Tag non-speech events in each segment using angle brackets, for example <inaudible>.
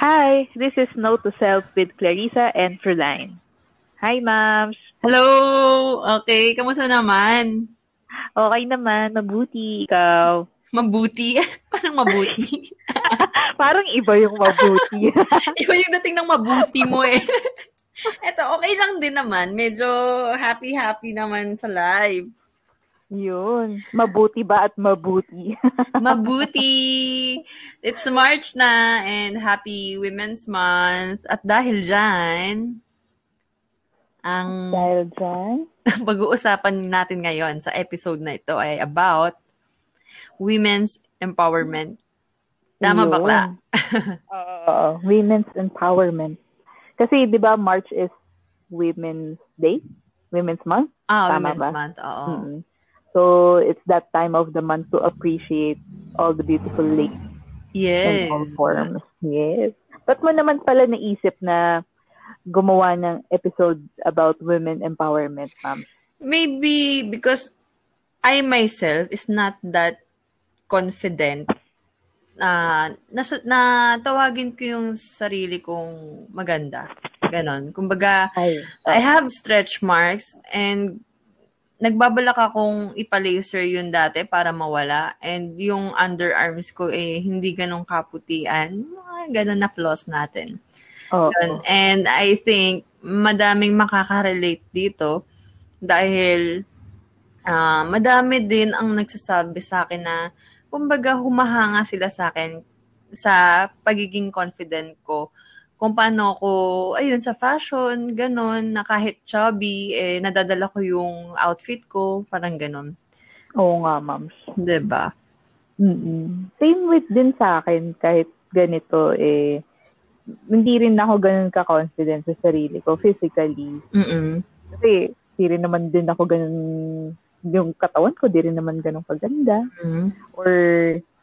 Hi, this is Note to Self with Clarissa and Fruline. Hi, ma'ams. Hello! Okay, kamusta naman? Okay naman, mabuti. Ikaw? Mabuti? <laughs> Parang mabuti? <laughs> Parang iba yung mabuti. <laughs> iba yung dating ng mabuti mo eh. Eto, okay lang din naman. Medyo happy-happy naman sa live. Yun. Mabuti ba at mabuti? <laughs> mabuti! It's March na and happy Women's Month. At dahil dyan, ang dahil dyan, <laughs> pag-uusapan natin ngayon sa episode na ito ay about women's empowerment. Tama Yun. <laughs> bakla? Oo, women's empowerment. Kasi 'di ba March is Women's Day? Women's Month? Ah, Tama Women's ba? Month, oo. Mm-hmm. So it's that time of the month to appreciate all the beautiful ladies. Yes. In all forms. Yes. Ba't mo naman pala naisip na gumawa ng episode about women empowerment, ma'am? Maybe because I myself is not that confident uh, nasa, na tawagin ko yung sarili kong maganda. Ganon. Kumbaga, Ay, uh, I have stretch marks and nagbabalak akong ipa-laser yun dati para mawala. And yung underarms ko eh, hindi ganong kaputian. Ganon na flaws natin. Oh, And I think madaming makaka-relate dito dahil uh, madami din ang nagsasabi sa akin na kumbaga humahanga sila sa akin sa pagiging confident ko kung paano ako, ayun, sa fashion, ganun, na kahit chubby, eh, nadadala ko yung outfit ko, parang ganun. Oo nga, ma'am. Diba? Mm-mm. Same with din sa akin, kahit ganito, eh, hindi rin ako ganun ka-confident sa sarili ko, physically. Mm-mm. Kasi, hindi rin naman din ako ganun, yung katawan ko, di rin naman ganun kaganda. Mm-hmm. Or,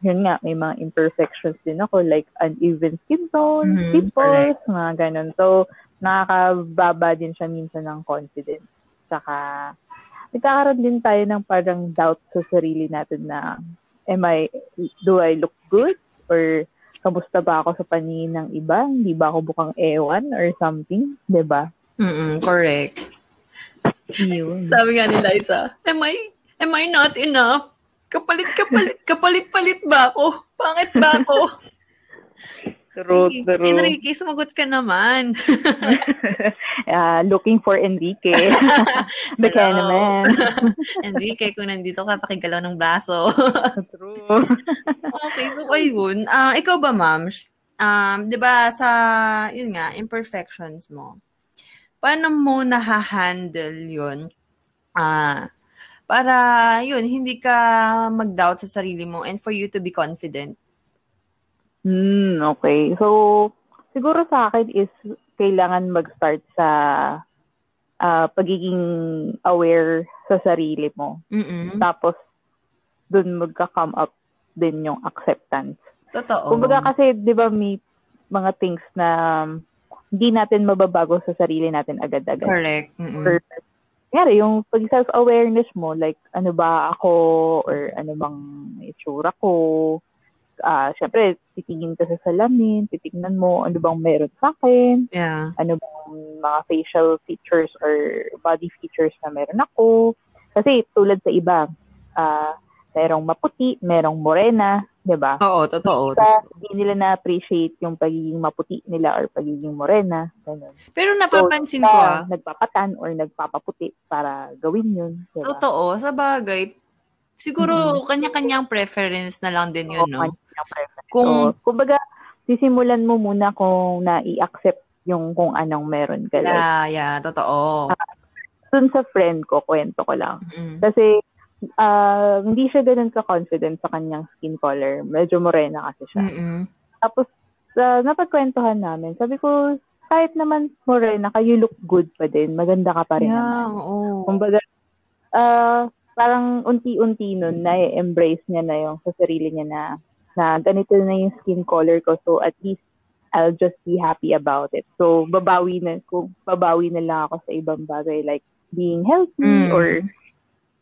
yun nga, may mga imperfections din ako, like uneven skin tone, mm-hmm. pimples, mga ganun. So, nakakababa din siya minsan ng confidence. Saka, nagkakaroon din tayo ng parang doubt sa sarili natin na, am I, do I look good? Or, kamusta ba ako sa paningin ng iba? Hindi ba ako bukang ewan or something? ba diba? Mm correct. Yun. Sabi nga ni Liza, am I, am I not enough? Kapalit, kapalit, kapalit-palit ba ako? Pangit ba ako? <laughs> True, true. Enrique, sumagot ka naman. uh, <laughs> looking for Enrique. <laughs> Baka naman. Enrique, kung nandito ka, pakigalaw ng braso. true. okay, so ayun. Uh, ikaw ba, ma'am? Um, di ba sa, yun nga, imperfections mo, paano mo nahahandle yun? Ah, uh, para yun, hindi ka mag-doubt sa sarili mo and for you to be confident. Hmm, okay. So, siguro sa akin is kailangan mag-start sa uh, pagiging aware sa sarili mo. Mm-mm. Tapos, dun magka-come up din yung acceptance. Totoo. Kumbaga kasi, di ba, may mga things na hindi natin mababago sa sarili natin agad-agad. Correct. Mm-mm. Or, Kaya yung pag self-awareness mo, like, ano ba ako, or ano bang itsura ko, uh, syempre, titingin ka sa salamin, titingnan mo ano bang meron sa akin, yeah. ano bang mga facial features or body features na meron ako. Kasi tulad sa iba, uh, merong maputi, merong morena, 'di ba? Oo, totoo. Sa hindi nila na-appreciate yung pagiging maputi nila or pagiging morena, ganun. Pero napapansin so, ko ah, nagpapatan or nagpapaputi para gawin 'yun, diba? Totoo, sa bagay. Siguro mm-hmm. kanya-kanyang preference na lang din 'yun, Oo, no? Kanya-kanyang preference. Kung so, kumbaga sisimulan mo muna kung na-i-accept yung kung anong meron ka. Yeah, yeah, totoo. Uh, dun sa friend ko, kwento ko lang. Mm-hmm. Kasi uh, hindi siya ganun ka-confident sa kanyang skin color. Medyo morena kasi siya. Mm-mm. Tapos, uh, napagkwentuhan namin. Sabi ko, kahit naman morena ka, you look good pa din. Maganda ka pa rin yeah, naman. Oo. Kumbaga, uh, parang unti-unti nun, na-embrace niya na yung sa sarili niya na, na ganito na yung skin color ko. So, at least, I'll just be happy about it. So, babawi na, kung babawi na lang ako sa ibang bagay like being healthy mm. or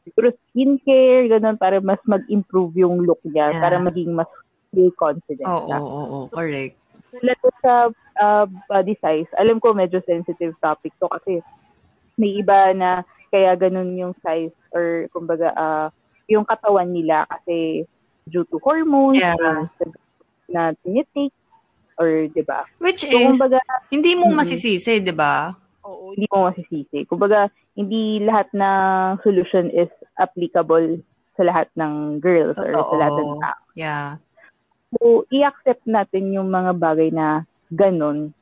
siguro skincare, ganun, para mas mag-improve yung look niya, yeah. para maging mas feel confident Oo, oo, oo, correct. tulad ko sa uh, body size, alam ko medyo sensitive topic to kasi may iba na kaya ganun yung size or kumbaga uh, yung katawan nila kasi due to hormones yeah. na, na tinitake or 'di ba? Which so, is kumbaga, hindi mo masisisi, 'di ba? Oo, hindi mo masisisi. Kumbaga, hindi lahat ng solution is applicable sa lahat ng girls Totoo. or sa lahat ng tao. Yeah. So, i-accept natin yung mga bagay na ganun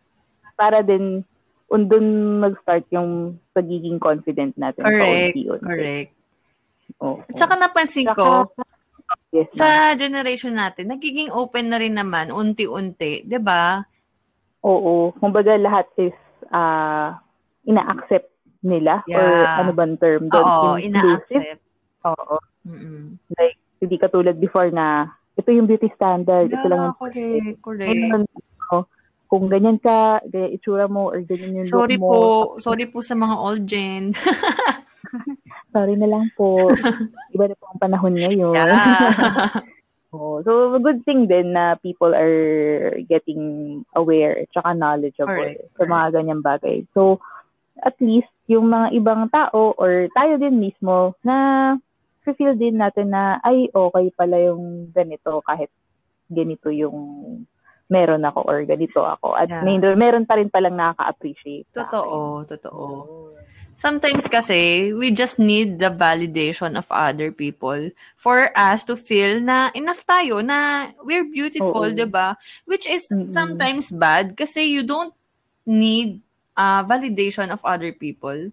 para din undun mag-start yung pagiging confident natin. Correct. Paunti-unti. Correct. Oh, At saka napansin ko, yes, sa generation natin, nagiging open na rin naman, unti-unti, di ba? Oo. Kumbaga lahat is uh, ina-accept nila yeah. or ano bang term doon? Oo, ina-accept. Oo. Mm-mm. Like, hindi katulad before na ito yung beauty standard. Yeah, ito lang yung correct, correct. Ngayon, oh, kung ganyan ka, ganyan itsura mo, or ganyan yung sorry look mo. Sorry po. Sorry po sa mga old gen. <laughs> sorry na lang po. Iba na po ang panahon ngayon. Yeah. <laughs> oh, so, good thing din na people are getting aware at saka knowledgeable correct, sa mga ganyang bagay. So, at least, yung mga ibang tao or tayo din mismo na feel din natin na, ay, okay pala yung ganito kahit ganito yung meron ako or ganito ako. At yeah. may, meron pa rin palang nakaka-appreciate. Totoo, totoo. Sometimes kasi, we just need the validation of other people for us to feel na enough tayo, na we're beautiful, di ba? Which is mm-hmm. sometimes bad kasi you don't need uh, validation of other people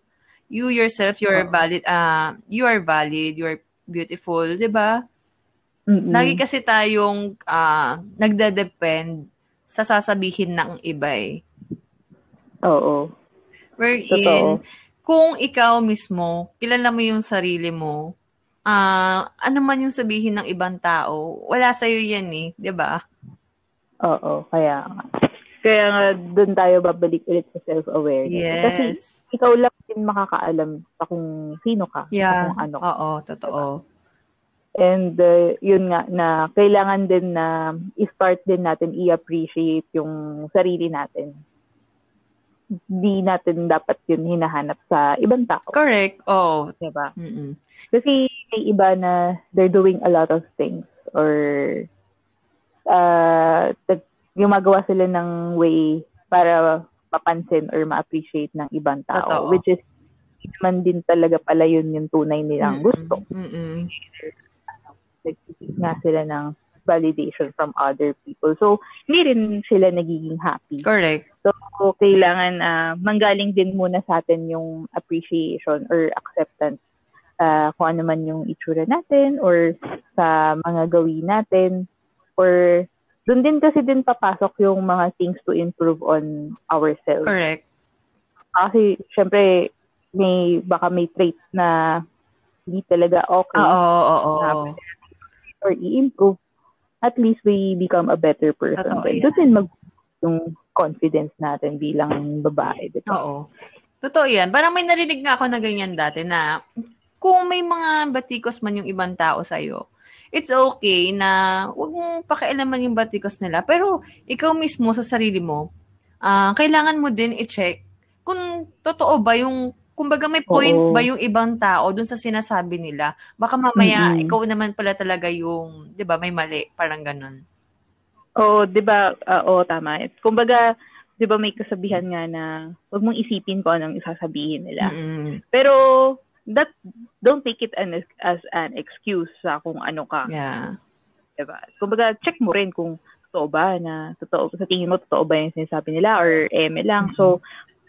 you yourself, you're oh. valid, uh, you are valid, you are beautiful, di ba? Lagi kasi tayong uh, nagde-depend sa sasabihin ng iba eh. Oo. Wherein, Totoo. kung ikaw mismo, kilala mo yung sarili mo, uh, ano man yung sabihin ng ibang tao, wala sa'yo yan eh, di ba? Oo, kaya. Kaya nga, doon tayo babalik ulit sa self-awareness. Yes. Kasi ikaw lang din makakaalam sa kung sino ka. Yeah. Kung ano ka. Oo, totoo. And uh, yun nga, na kailangan din na i-start din natin i-appreciate yung sarili natin. Hindi natin dapat yun hinahanap sa ibang tao. Correct. Oh. Diba? Mm-mm. Kasi may iba na they're doing a lot of things or uh, gumagawa sila ng way para mapansin or ma-appreciate ng ibang tao. Totoo. Which is, naman din talaga pala yun yung tunay nilang gusto. Mm-mm. Nagsiseek nga sila ng validation from other people. So, hindi rin sila nagiging happy. Correct. So, kailangan uh, manggaling din muna sa atin yung appreciation or acceptance uh, kung ano man yung itsura natin or sa mga gawin natin or doon din kasi din papasok yung mga things to improve on ourselves. Correct. Kasi, syempre, may, baka may trait na hindi talaga okay. Oo, oo, oo. Or i-improve. At least we become a better person. Totoo, Doon din mag yung confidence natin bilang babae. Diba? Oo. Totoo yan. Parang may narinig nga ako na ganyan dati na kung may mga batikos man yung ibang tao sa'yo, it's okay na wag mong pakialaman yung batikos nila. Pero ikaw mismo sa sarili mo, uh, kailangan mo din i-check kung totoo ba yung kumbaga may point Oo. ba yung ibang tao dun sa sinasabi nila. Baka mamaya mm-hmm. ikaw naman pala talaga yung, 'di ba, may mali, parang ganun. Oo, 'di ba? Uh, oo, tama. Kumbaga, 'di ba may kasabihan nga na wag mong isipin ko anong isasabihin nila. Mm-hmm. Pero that don't take it an, as an excuse sa kung ano ka. Yeah. Diba? Kumbaga, check mo rin kung totoo ba na, totoo, sa tingin mo, totoo ba yung sinasabi nila or eme lang. Mm-hmm. So,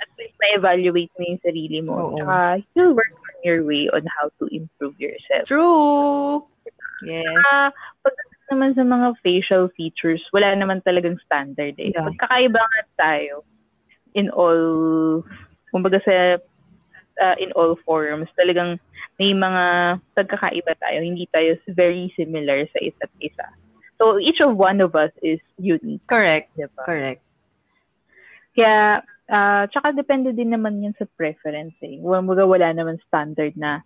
at least ma-evaluate mo yung sarili mo. Oo. Tsaka, you'll work on your way on how to improve yourself. True! Yes. Saka, pag naman sa mga facial features, wala naman talagang standard eh. Yeah. Pagkakaiba nga tayo in all, kumbaga sa uh, in all forms. Talagang may mga pagkakaiba tayo. Hindi tayo very similar sa isa't isa. So, each of one of us is unique. Correct. Diba? Correct. Kaya, uh, tsaka depende din naman yun sa preference eh. Wala, wala naman standard na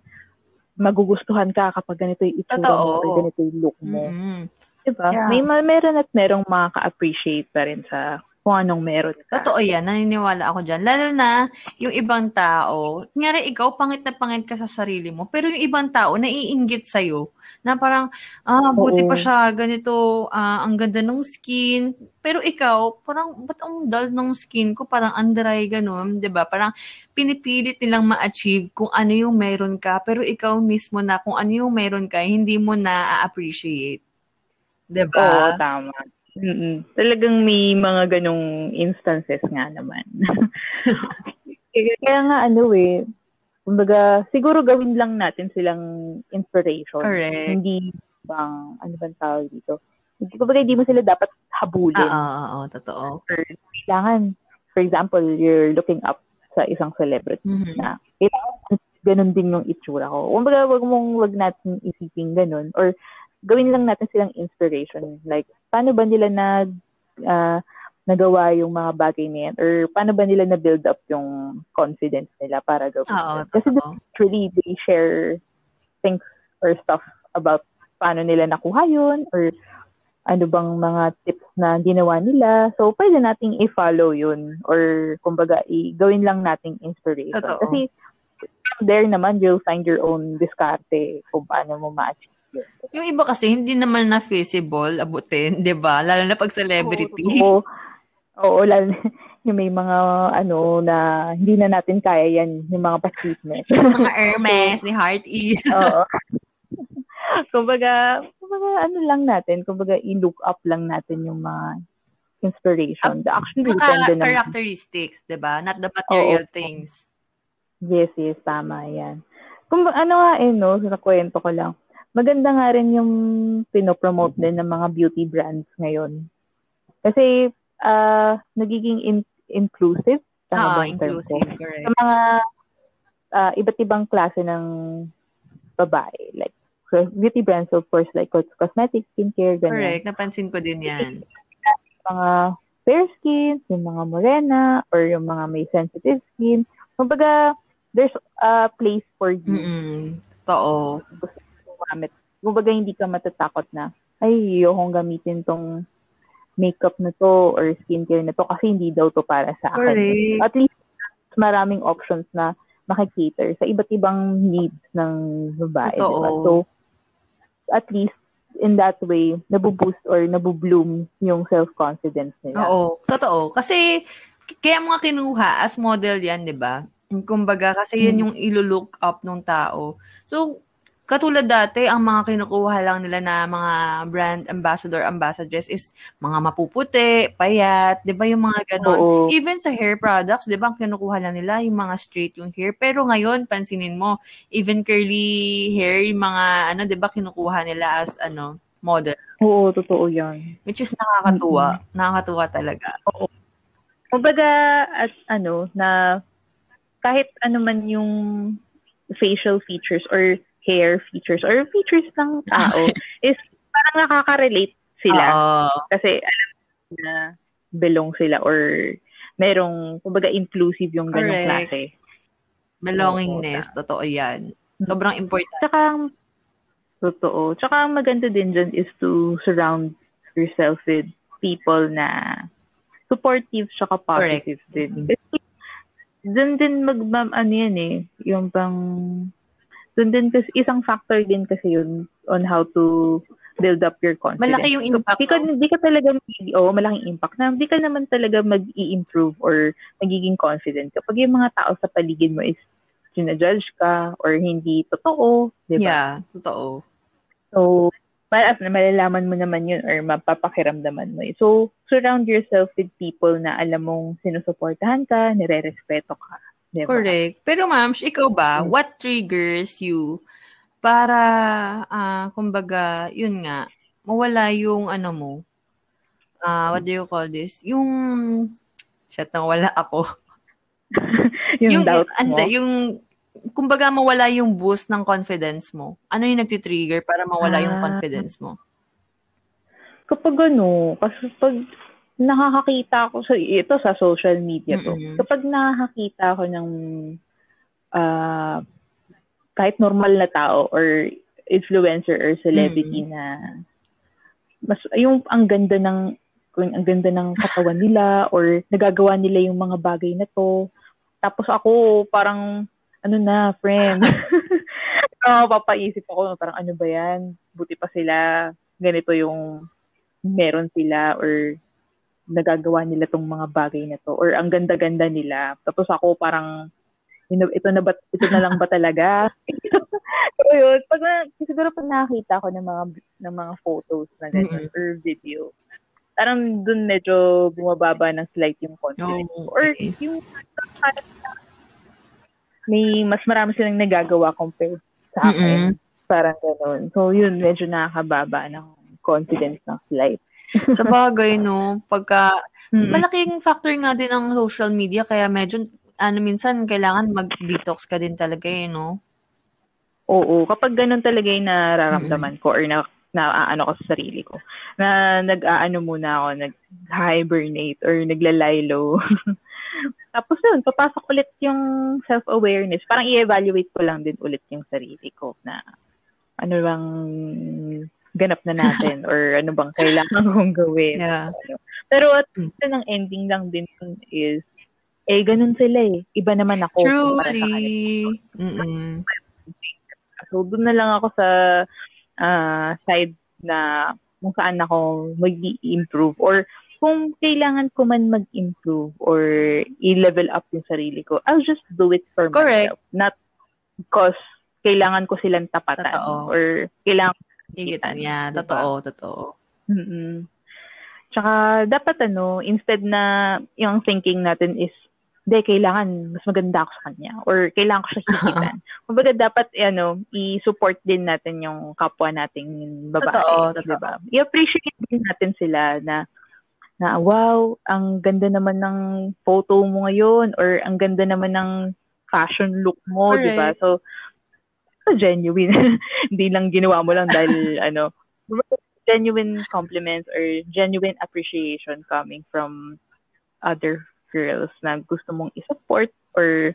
magugustuhan ka kapag ganito yung itsura mo or ganito yung look mo. Mm-hmm. Diba? Yeah. May meron at merong makaka-appreciate pa rin sa kung anong meron ka. Totoo yan, naniniwala ako dyan. Lalo na yung ibang tao, ngari ikaw, pangit na pangit ka sa sarili mo, pero yung ibang tao, naiinggit sa'yo, na parang, ah, buti Oo. pa siya, ganito, ah, ang ganda ng skin. Pero ikaw, parang, ba't ang dull ng skin ko? Parang andray, ganun, di ba? Parang pinipilit nilang ma-achieve kung ano yung meron ka, pero ikaw mismo na kung ano yung meron ka, hindi mo na-appreciate. Di ba? Oo, tama. Mm. Talagang may mga ganong instances nga naman. <laughs> Kaya nga ano eh, kumbaga, siguro gawin lang natin silang inspiration. Correct. Hindi bang, ano bang tawag dito? Kumbaga, hindi mo sila dapat habulin. Oo, oo, oo, totoo. Or kailangan, for example, you're looking up sa isang celebrity mm-hmm. na kailangan ganun din yung itsura ko. Kumbaga, wag mong wag natin isipin ganun. Or gawin lang natin silang inspiration. Like, paano ba nila nag, uh, nagawa yung mga bagay na yan? Or paano ba nila na-build up yung confidence nila para gawin Oo, Kasi really, they share things or stuff about paano nila nakuha yun or ano bang mga tips na ginawa nila. So, pwede nating i-follow yun or kumbaga, i- gawin lang nating inspiration. Totoo. Kasi there naman, you'll find your own discarte kung paano mo ma-achieve yung iba kasi hindi naman na feasible abutin, 'di ba? Lalo na pag celebrity. Oo. Oo, lalo yung may mga ano na hindi na natin kaya yan, yung mga pa-treatment. <laughs> mga Hermes, ni Heart E. Oo. <laughs> kumbaga, kumbaga ano lang natin, kumbaga i-look up lang natin yung mga inspiration. The actually mga characteristics, 'di ba? Not the material Oo. things. Yes, yes, tama 'yan. Kung ano nga eh, no, sa kwento ko lang maganda nga rin yung pinopromote din ng mga beauty brands ngayon. Kasi uh, nagiging in- inclusive. Tama ah, inclusive, correct. Sa mga uh, iba't ibang klase ng babae. Like, so beauty brands, of course, like cosmetics, skincare, ganyan. Correct, napansin ko din yan. mga fair skin, yung mga morena, or yung mga may sensitive skin. Kumbaga, there's a place for you. Mm-mm. Totoo gumamit. Kumbaga, hindi ka matatakot na, ay, ayokong gamitin tong makeup na to or skincare na to kasi hindi daw to para sa akin. Correct. At least, maraming options na makikater sa iba't ibang needs ng babae. Totoo. Diba? So, at least, in that way, nabuboost or nabubloom yung self-confidence nila. Oo, totoo. Kasi, kaya mga kinuha as model yan, di ba? Kumbaga, kasi yan hmm. yung ilo-look up ng tao. So, Katulad dati, ang mga kinukuha lang nila na mga brand ambassador, ambassadress is mga mapuputi, payat, di ba yung mga ganon. Oo. Even sa hair products, di ba, ang kinukuha lang nila yung mga straight yung hair. Pero ngayon, pansinin mo, even curly hair, yung mga, ano, di ba, kinukuha nila as, ano, model. Oo, totoo yan. Which is nakakatuwa. Mm-hmm. Nakakatuwa talaga. Oo. Kumbaga, at ano, na kahit ano man yung facial features or hair features or features ng tao <laughs> is parang nakaka-relate sila. Uh, Kasi alam na belong sila or merong, kumbaga, inclusive yung ganong klase. Belongingness, so, totoo yan. Sobrang important. Tsaka, totoo. Tsaka ang maganda din dyan is to surround yourself with people na supportive tsaka positive Correct. din. Kasi, dun din mag, ano yan eh, yung bang doon din kasi isang factor din kasi yun on how to build up your confidence. Malaki yung impact. So, di ka, di ka talaga, oh, malaking impact na di ka naman talaga mag-i-improve or magiging confident kapag yung mga tao sa paligid mo is sinajudge ka or hindi totoo, di ba? Yeah, totoo. So, mal- malalaman mo naman yun or mapapakiramdaman mo. So, surround yourself with people na alam mong sinusuportahan ka, nire-respeto ka. Diba? Correct. Pero ma'am, ikaw ba, mm. what triggers you para, uh, kumbaga, yun nga, mawala yung ano mo, uh, what do you call this? Yung, shit, wala ako. <laughs> yung, yung doubt mo? Anda, yung, kumbaga, mawala yung boost ng confidence mo. Ano yung nagtitrigger para mawala ah. yung confidence mo? Kapag ano, kasi pag nakakakita ako sa ito sa social media to. Mm-hmm. Kapag nakakita ako ng uh, kahit normal na tao or influencer or celebrity mm-hmm. na mas yung ang ganda ng kung ang ganda ng katawan nila or nagagawa nila yung mga bagay na to. Tapos ako, parang, ano na, friend. <laughs> uh, papaisip ako, parang ano ba yan? Buti pa sila, ganito yung meron sila or nagagawa nila tong mga bagay na to or ang ganda-ganda nila. Tapos ako parang ito na ba ito na lang ba talaga? <laughs> so yun, pag na, siguro pag nakita ko ng mga ng mga photos na ganyan mm-hmm. or video, parang dun medyo bumababa ng slight yung confidence. Oh, okay. Or yung may mas marami silang nagagawa compared sa akin. Mm-hmm. Parang gano'n. So, yun, medyo nakakababa ng confidence ng slight. Sa <laughs> bagay, no? Pagka, mm-hmm. malaking factor nga din ng social media, kaya medyo ano minsan kailangan mag-detox ka din talaga eh, no? Oo, kapag ganun talaga yung nararamdaman mm-hmm. ko or na naaano ko sa sarili ko. Na nag-aano muna ako, nag-hibernate or naglalay low. <laughs> Tapos yun, papasok ulit yung self-awareness. Parang i-evaluate ko lang din ulit yung sarili ko na ano bang ganap na natin or ano bang kailangan <laughs> kong gawin. Yeah. Pero at mm. ng ending lang din is eh, ganun sila eh. Iba naman ako. Truly. Mm-mm. So, doon na lang ako sa uh, side na kung saan ako mag-improve or kung kailangan ko man mag-improve or i-level up yung sarili ko, I'll just do it for Correct. myself. Not because kailangan ko silang tapatan totoo. or kailangan Higitan niya. Diba? Totoo, totoo. Mm-mm. Tsaka, dapat ano, instead na yung thinking natin is hindi, kailangan mas maganda ako sa kanya or kailangan ko siya <laughs> higitan. Kumbaga dapat ano, i-support din natin yung kapwa nating babae, totoo, totoo. 'di ba? I-appreciate din natin sila na na wow, ang ganda naman ng photo mo ngayon or ang ganda naman ng fashion look mo, 'di ba? So genuine. <laughs> Hindi lang ginawa mo lang dahil <laughs> ano, genuine compliments or genuine appreciation coming from other girls na gusto mong i-support or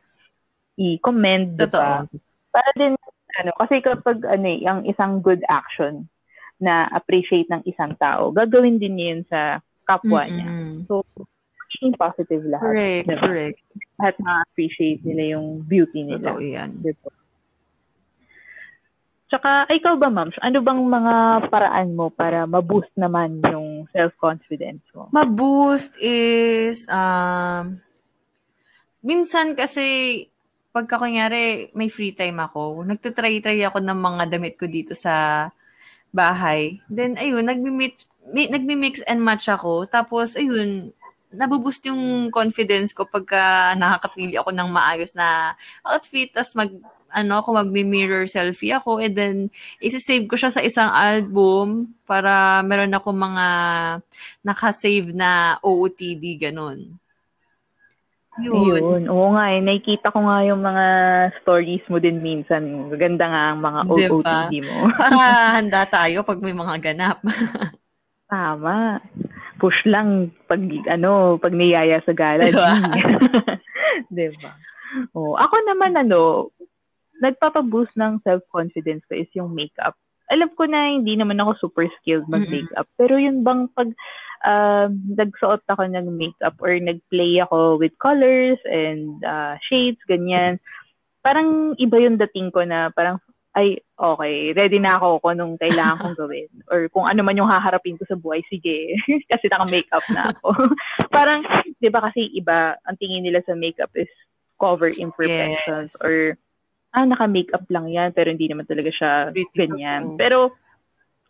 i-commend, Totoo. Diba? Para din, ano, kasi kapag, ano eh, ang isang good action na appreciate ng isang tao, gagawin din yun sa kapwa Mm-mm. niya. So, maging positive lahat. Correct, diba? correct. Lahat na-appreciate nila yung beauty nila. Totoo yan. Diba? Tsaka, ikaw ba, ma'am? Ano bang mga paraan mo para ma-boost naman yung self-confidence mo? Ma-boost is, um, minsan kasi, pagka kunyari, may free time ako, nagtitry-try ako ng mga damit ko dito sa bahay. Then, ayun, nagmi-mix, nagmi-mix and match ako. Tapos, ayun, nabuboost yung confidence ko pagka nakakapili ako ng maayos na outfit, tas mag, ano, ako magmi-mirror selfie ako, and then, isa-save ko siya sa isang album para meron ako mga nakasave na OOTD, ganun. Yun. Yun. Oo nga eh. Nakikita ko nga yung mga stories mo din minsan. Ganda nga ang mga diba? OOTD mo. <laughs> para handa tayo pag may mga ganap. <laughs> Tama. Push lang pag ano, pag niyaya sa gala. Diba? <laughs> diba? Oh, ako naman ano, nagpapaboost ng self-confidence ko is yung makeup. Alam ko na hindi naman ako super skilled mag-makeup. Mm-hmm. Pero yun bang pag uh, nagsuot ako ng makeup or nagplay ako with colors and uh, shades, ganyan, parang iba yung dating ko na parang ay, okay, ready na ako kung anong kailangan kong <laughs> gawin. Or kung ano man yung haharapin ko sa buhay, sige. <laughs> kasi naka-makeup na ako. <laughs> Parang, di ba kasi iba, ang tingin nila sa makeup is cover imperfections yes. or ah, naka-makeup lang yan, pero hindi naman talaga siya Beautiful. ganyan. Pero,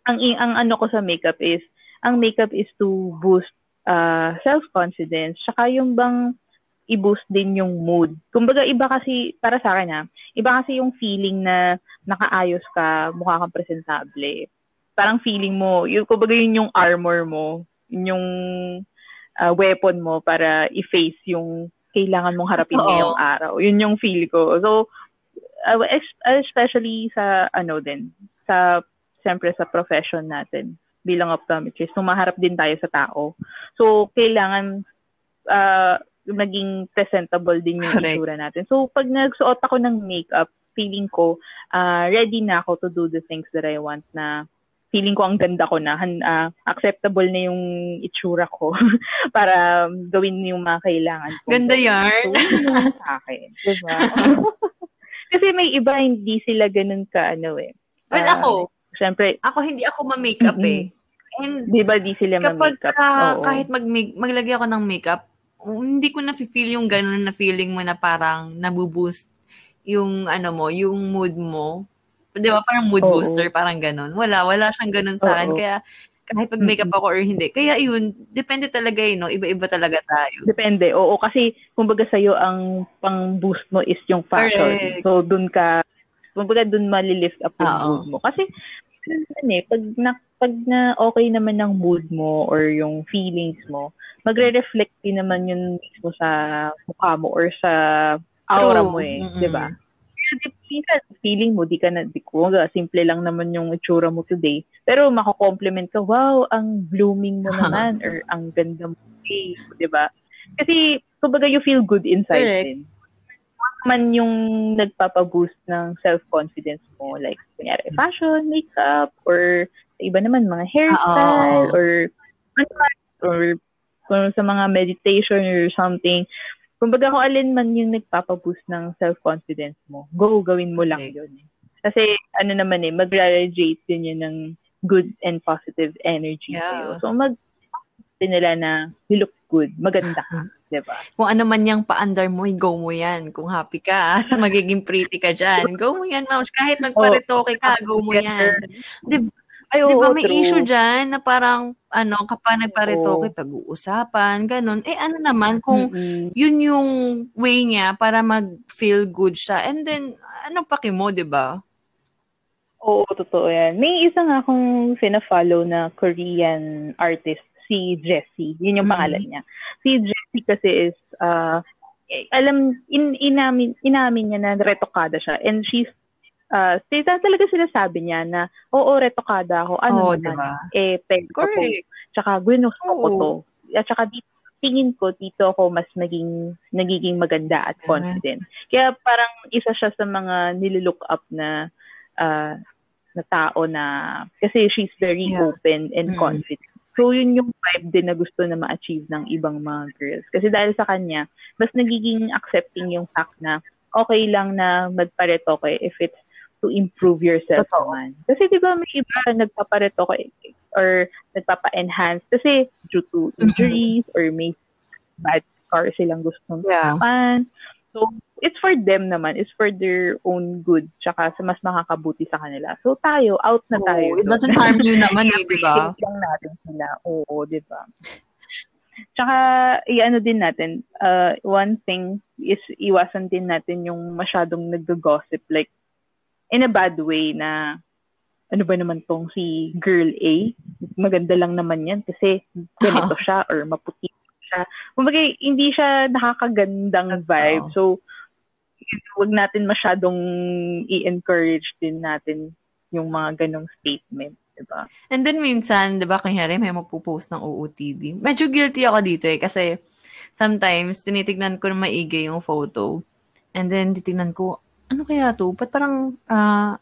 ang, ang ano ko sa makeup is, ang makeup is to boost uh, self-confidence, saka yung bang i-boost din yung mood. Kumbaga, iba kasi, para sa akin ha, iba kasi yung feeling na nakaayos ka, mukha kang presentable. Parang feeling mo, yung, kumbaga yun yung armor mo, yun yung uh, weapon mo para i-face yung kailangan mong harapin ngayong araw. Yun yung feel ko. So, uh, especially sa ano din, sa siyempre sa profession natin bilang optometrist, sumaharap din tayo sa tao. So, kailangan uh, maging presentable din yung itsura natin. So, pag nagsuot ako ng makeup, feeling ko, uh, ready na ako to do the things that I want na feeling ko ang ganda ko na, uh, acceptable na yung itsura ko <laughs> para gawin yung mga kailangan ko. Ganda yarn. So, sa akin. Diba? <laughs> Kasi may iba, hindi sila ganun ka, ano eh. Well, uh, ako, syempre, ako hindi ako ma-makeup mm-hmm. eh. And di ba di sila ma-makeup? Kapag uh, kahit mag maglagay ako ng makeup, hindi ko na-feel yung ganun na feeling mo na parang nabuboost yung ano mo, yung mood mo. 'Di ba parang mood Oo. booster, parang ganun. Wala, wala siyang ganun sa akin. Kaya kahit pag makeup ako or hindi. Kaya yun, depende talaga yun, no? Iba-iba talaga tayo. Depende. Oo, kasi kumbaga sa'yo ang pang-boost mo is yung fashion. Correct. So, dun ka, kumbaga dun malilift up yung Oo. mood mo. Kasi, ano eh, pag na, pag na okay naman ng mood mo or yung feelings mo, magre-reflect din naman yun mismo sa mukha mo or sa aura True. mo eh, mm-hmm. 'di ba? Minsan feeling mo, di ka na, di ko, simple lang naman yung itsura mo today. Pero mako-compliment ka, wow, ang blooming mo <laughs> naman, or ang ganda mo today, di ba? Kasi, kumbaga, you feel good inside Correct. din. man yung nagpapaboost ng self-confidence mo, like, kunyari, fashion, makeup, or iba naman, mga hairstyle, Uh-oh. or or kung sa mga meditation or something, kumbaga kung alin man yung nagpapaboost ng self-confidence mo, go, gawin mo lang okay. yun. Kasi ano naman eh, mag-radiate din yun ng good and positive energy yeah. sa'yo. So mag nila na you look good, maganda ka, <laughs> di ba? Kung ano man yung pa-under mo, go mo yan. Kung happy ka, <laughs> magiging pretty ka dyan, go mo yan, ma'am. Kahit magparitoke ka, go mo yan. Di ba? Ay, Di ba may true. issue dyan na parang ano, kapag nagparitoke, pag-uusapan, ganun. Eh ano naman kung mm-hmm. yun yung way niya para mag-feel good siya. And then, anong paki mo, di ba? Oo, totoo yan. May isa nga akong fina-follow na Korean artist, si Jessie. Yun yung pangalan mm-hmm. niya. Si Jessie kasi is, uh, alam, in, inamin, inamin niya na retokada siya. And she's uh, talaga sinasabi niya na, oo, retokada ako. Ano oh, naman, diba? eh, peg ko to. Tsaka, ginusto oh. ko to. At tsaka, dito, tingin ko, dito ako mas naging, nagiging maganda at confident. Uh-huh. Kaya parang isa siya sa mga nililook up na, uh, na tao na, kasi she's very yeah. open and mm. confident. So, yun yung vibe din na gusto na ma-achieve ng ibang mga girls. Kasi dahil sa kanya, mas nagiging accepting yung fact na okay lang na magparetoke if it's to improve yourself Totoo. naman. Kasi di ba may iba nagpapareto ko or nagpapa-enhance kasi due to mm-hmm. injuries mm-hmm. or may bad car silang gustong yeah. So, it's for them naman. It's for their own good. Tsaka sa mas makakabuti sa kanila. So, tayo, out na tayo. Oh, it doesn't harm you naman eh, di ba? <laughs> lang natin sila. Oo, di ba? Tsaka, i-ano din natin, uh, one thing is iwasan din natin yung masyadong nag-gossip. Like, in a bad way na ano ba naman tong si girl A, maganda lang naman yan kasi ganito <laughs> siya or maputi siya. Kumbaga, hindi siya nakakagandang vibe. So, huwag natin masyadong i-encourage din natin yung mga ganong statement. Diba? And then minsan, di ba, kunyari may magpo-post ng OOTD. Medyo guilty ako dito eh, kasi sometimes tinitignan ko na maigi yung photo. And then titignan ko, ano kaya to? Ba't parang uh,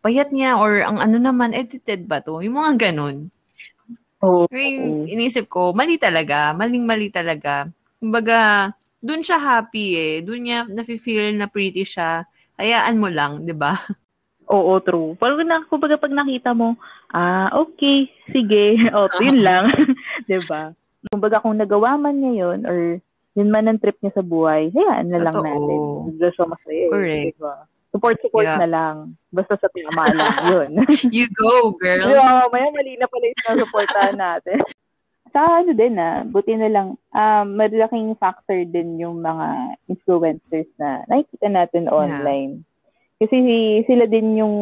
payat niya or ang ano naman, edited ba to? Yung mga ganun. Oo. Oh, I mean, inisip ko, mali talaga. Maling-mali talaga. Kumbaga, dun siya happy eh. Dun niya nafe-feel na pretty siya. Hayaan mo lang, di ba? <laughs> Oo, true. Pag, na, kumbaga pag nakita mo, ah, okay, sige, <laughs> o, oh, yun lang. <laughs> di ba? Kumbaga kung nagawa man niya yun or yun man ang trip niya sa buhay, hayaan na lang Totoo. natin. Gusto masaya. Correct. Diba? Support, support yeah. na lang. Basta sa tama lang, <laughs> yun. you go, girl. Yeah, maya mali na pala yung supportahan natin. <laughs> sa ano din ah, buti na lang, um, malaking factor din yung mga influencers na nakikita natin online. Yeah. Kasi sila din yung,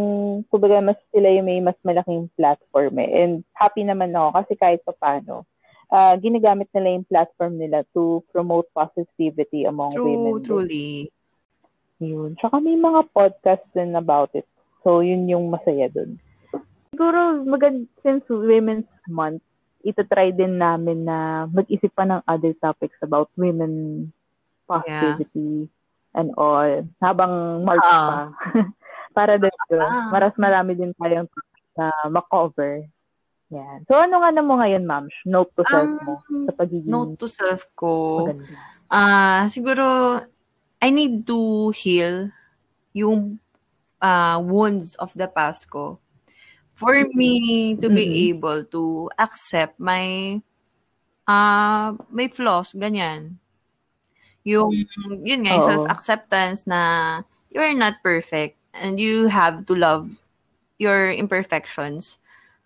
kumbaga mas sila yung may mas malaking platform eh. And happy naman ako kasi kahit pa paano, uh, ginagamit nila yung platform nila to promote positivity among True, women. Truly. Yun. Tsaka may mga podcast din about it. So, yun yung masaya dun. Siguro, magand since Women's Month, ito-try din namin na mag-isip pa ng other topics about women positivity yeah. and all. Habang March uh, pa. <laughs> Para din uh, maras marami din tayong na makover. Yan. So, ano nga na mo ngayon, ma'am? Note to self um, mo sa pagiging... Note to self ko. Ah, uh, siguro, I need to heal yung uh, wounds of the past ko for me to be mm-hmm. able to accept my uh, my flaws, ganyan. Yung, yun nga, self-acceptance na you're not perfect and you have to love your imperfections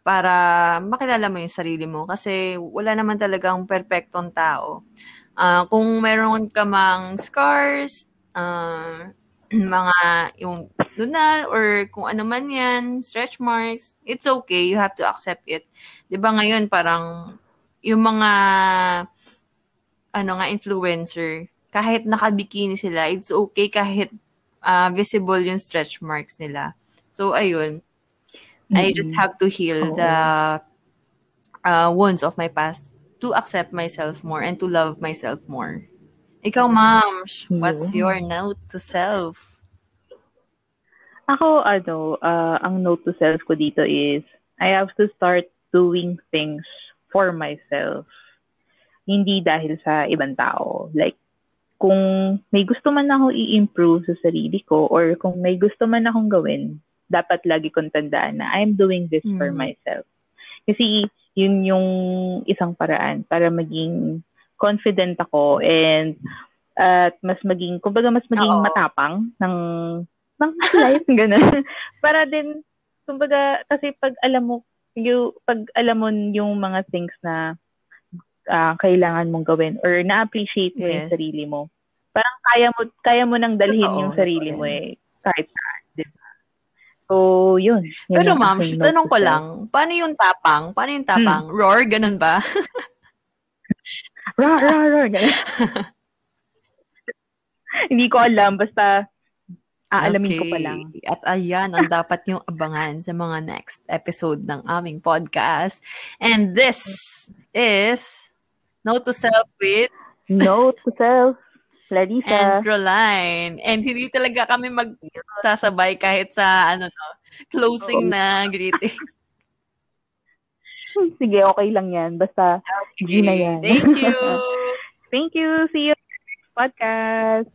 para makilala mo yung sarili mo kasi wala naman talagang perfectong tao. Uh, kung meron ka mang scars, uh, <clears throat> mga yung lunal or kung ano man yan, stretch marks, it's okay. You have to accept it. ba ngayon parang yung mga ano nga influencer, kahit naka-bikini sila, it's okay kahit uh, visible yung stretch marks nila. So ayun. Mm-hmm. I just have to heal oh. the uh, wounds of my past to accept myself more and to love myself more. Ikaw, ma'am, what's your note to self? Ako, ano, uh, ang note to self ko dito is, I have to start doing things for myself. Hindi dahil sa ibang tao. Like, kung may gusto man ako i-improve sa sarili ko or kung may gusto man akong gawin, dapat lagi kong tandaan na I'm doing this mm. for myself. Kasi yun yung isang paraan para maging confident ako and at mas maging, kumbaga mas maging Oo. matapang ng ng life, <laughs> gano'n. Para din, kumbaga, kasi pag alam mo, yung, pag alam mo yung mga things na uh, kailangan mong gawin or na-appreciate mo yes. yung sarili mo, parang kaya mo, kaya mo nang dalhin Oo, yung sarili mo eh, kahit saan? So, yun. yun Pero ma'am, tanong ko lang, paano yung tapang? Paano yung tapang? Hmm. Roar, ganun ba? <laughs> roar, roar, roar, ganun. <laughs> Hindi ko alam, basta Aalamin okay. ko pa lang. At ayan ang dapat yung abangan sa mga next episode ng aming podcast. And this is Note to Self with Note to Self, Larissa. And Roline. And hindi talaga kami magsasabay kahit sa ano no, closing na greeting. <laughs> Sige, okay lang yan. Basta, okay. G na yan. Thank you. <laughs> Thank you. See you next podcast.